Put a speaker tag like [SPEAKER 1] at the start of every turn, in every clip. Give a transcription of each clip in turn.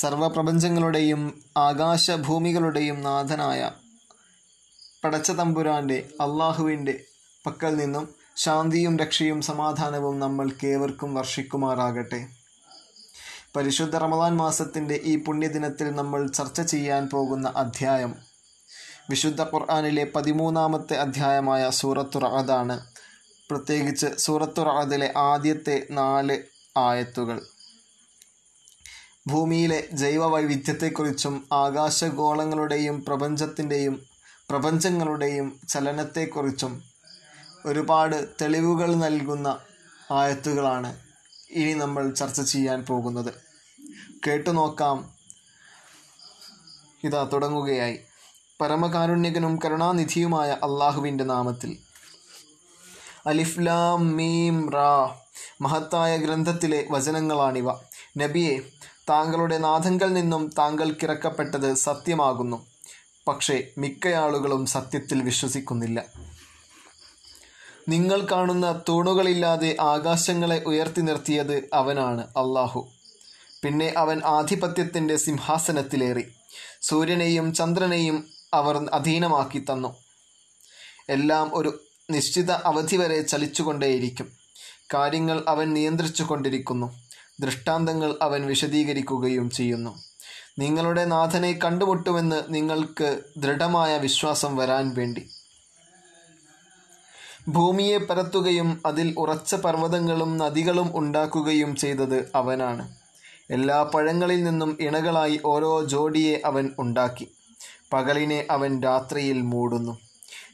[SPEAKER 1] സർവപ്രപഞ്ചങ്ങളുടെയും ആകാശഭൂമികളുടെയും നാഥനായ പടച്ച തമ്പുരാന്റെ അള്ളാഹുവിന്റെ പക്കൽ നിന്നും ശാന്തിയും രക്ഷയും സമാധാനവും നമ്മൾ കേവർക്കും വർഷിക്കുമാറാകട്ടെ. പരിശുദ്ധ റമദാൻ മാസത്തിന്റെ ഈ പുണ്യദിനത്തിൽ നമ്മൾ ചർച്ച ചെയ്യാൻ പോകുന്ന അധ്യായം വിശുദ്ധ ഖുർആാനിലെ പതിമൂന്നാമത്തെ അധ്യായമായ സൂറത്തു റഅദാണ് പ്രത്യേകിച്ച് സൂറത്തു റഅദിലെ ആദ്യത്തെ നാല് ആയത്തുകൾ. ഭൂമിയിലെ ജൈവ വൈവിധ്യത്തെക്കുറിച്ചും ആകാശഗോളങ്ങളുടെയും പ്രപഞ്ചത്തിന്റെയും പ്രപഞ്ചങ്ങളുടെയും ചലനത്തെക്കുറിച്ചും ഒരുപാട് തെളിവുകൾ നൽകുന്ന ആയത്തുകളാണ് ഇനി നമ്മൾ ചർച്ച ചെയ്യാൻ പോകുന്നത്. കേട്ടു നോക്കാം. ഇതാ തുടങ്ങുകയായി. പരമകാരുണ്യകനും കരുണാനിധിയുമായ അള്ളാഹുവിന്റെ നാമത്തിൽ. അലിഫ്ലാം മീം റാ. മഹത്തായ ഗ്രന്ഥത്തിലെ വചനങ്ങളാണിവ. നബിയെ താങ്കളുടെ നാഥങ്കൽ നിന്നും താങ്കൾക്കിറക്കപ്പെട്ടത് സത്യമാകുന്നു. പക്ഷേ മിക്കയാളുകളും സത്യത്തിൽ വിശ്വസിക്കുന്നില്ല. നിങ്ങൾ കാണുന്ന തൂണുകളില്ലാതെ ആകാശങ്ങളെ ഉയർത്തി നിർത്തിയത് അവനാണ് അള്ളാഹു പിന്നെ അവൻ ആധിപത്യത്തിന്റെ സിംഹാസനത്തിലേറി. സൂര്യനെയും ചന്ദ്രനെയും അവർ അധീനമാക്കി തന്നു. എല്ലാം ഒരു നിശ്ചിത അവധി വരെ ചലിച്ചുകൊണ്ടേയിരിക്കും. കാര്യങ്ങൾ അവൻ നിയന്ത്രിച്ചു കൊണ്ടിരിക്കുന്നു ദൃഷ്ടാന്തങ്ങൾ അവൻ വിശദീകരിക്കുകയും ചെയ്യുന്നു. നിങ്ങളുടെ നാഥനെ കണ്ടുമുട്ടുമെന്ന് നിങ്ങൾക്ക് ദൃഢമായ വിശ്വാസം വരാൻ വേണ്ടി. ഭൂമിയെ പരത്തുകയും അതിൽ ഉറച്ച പർവതങ്ങളും നദികളും ഉണ്ടാക്കുകയും ചെയ്തത് അവനാണ്. എല്ലാ പഴങ്ങളിൽ നിന്നും ഇണകളായി ഓരോ ജോഡിയെ അവൻ ഉണ്ടാക്കി. പകലിനെ അവൻ രാത്രിയിൽ മൂടുന്നു.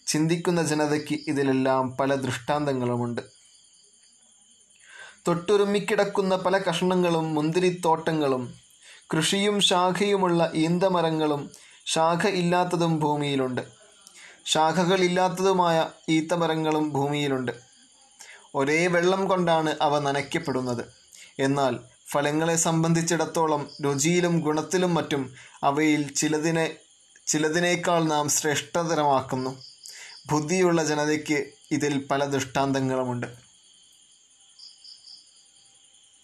[SPEAKER 1] ചിന്തിക്കുന്ന ജനതയ്ക്ക് ഇതിലെല്ലാം പല ദൃഷ്ടാന്തങ്ങളുമുണ്ട്. തൊട്ടുരുമ്മിക്കിടക്കുന്ന പല കഷ്ണങ്ങളും മുന്തിരിത്തോട്ടങ്ങളും കൃഷിയും ശാഖയുമുള്ള ഈന്തമരങ്ങളും ശാഖ ഇല്ലാത്തതും ഭൂമിയിലുണ്ട്. ശാഖകളില്ലാത്തതുമായ ഈത്തമരങ്ങളും ഭൂമിയിലുണ്ട്. ഒരേ വെള്ളം കൊണ്ടാണ് അവ നനയ്ക്കപ്പെടുന്നത്. എന്നാൽ ഫലങ്ങളെ സംബന്ധിച്ചിടത്തോളം രുചിയിലും ഗുണത്തിലും മറ്റും അവയിൽ ചിലതിനെ ചിലതിനേക്കാൾ നാം ശ്രേഷ്ഠതരമാക്കുന്നു. ബുദ്ധിയുള്ള ജനതയ്ക്ക് ഇതിൽ പല ദൃഷ്ടാന്തങ്ങളുമുണ്ട്.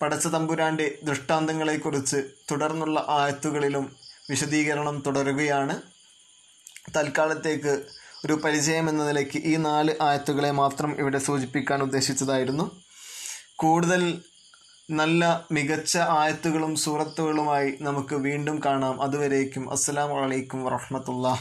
[SPEAKER 1] പടച്ച തമ്പുരാന്റെ ദൃഷ്ടാന്തങ്ങളെക്കുറിച്ച് തുടർന്നുള്ള ആയത്തുകളിലും വിശദീകരണം തുടരുകയാണ്. തൽക്കാലത്തേക്ക് ഒരു പരിചയം എന്ന നിലയ്ക്ക് ഈ നാല് ആയത്തുകളെ മാത്രം ഇവിടെ സൂചിപ്പിക്കാൻ ഉദ്ദേശിച്ചതായിരുന്നു. കൂടുതൽ നല്ല മികച്ച ആയത്തുകളും സൂറത്തുകളുമായി നമുക്ക് വീണ്ടും കാണാം. അതുവരേക്കും അസ്സാം വലൈക്കും വറഹമത്തുള്ള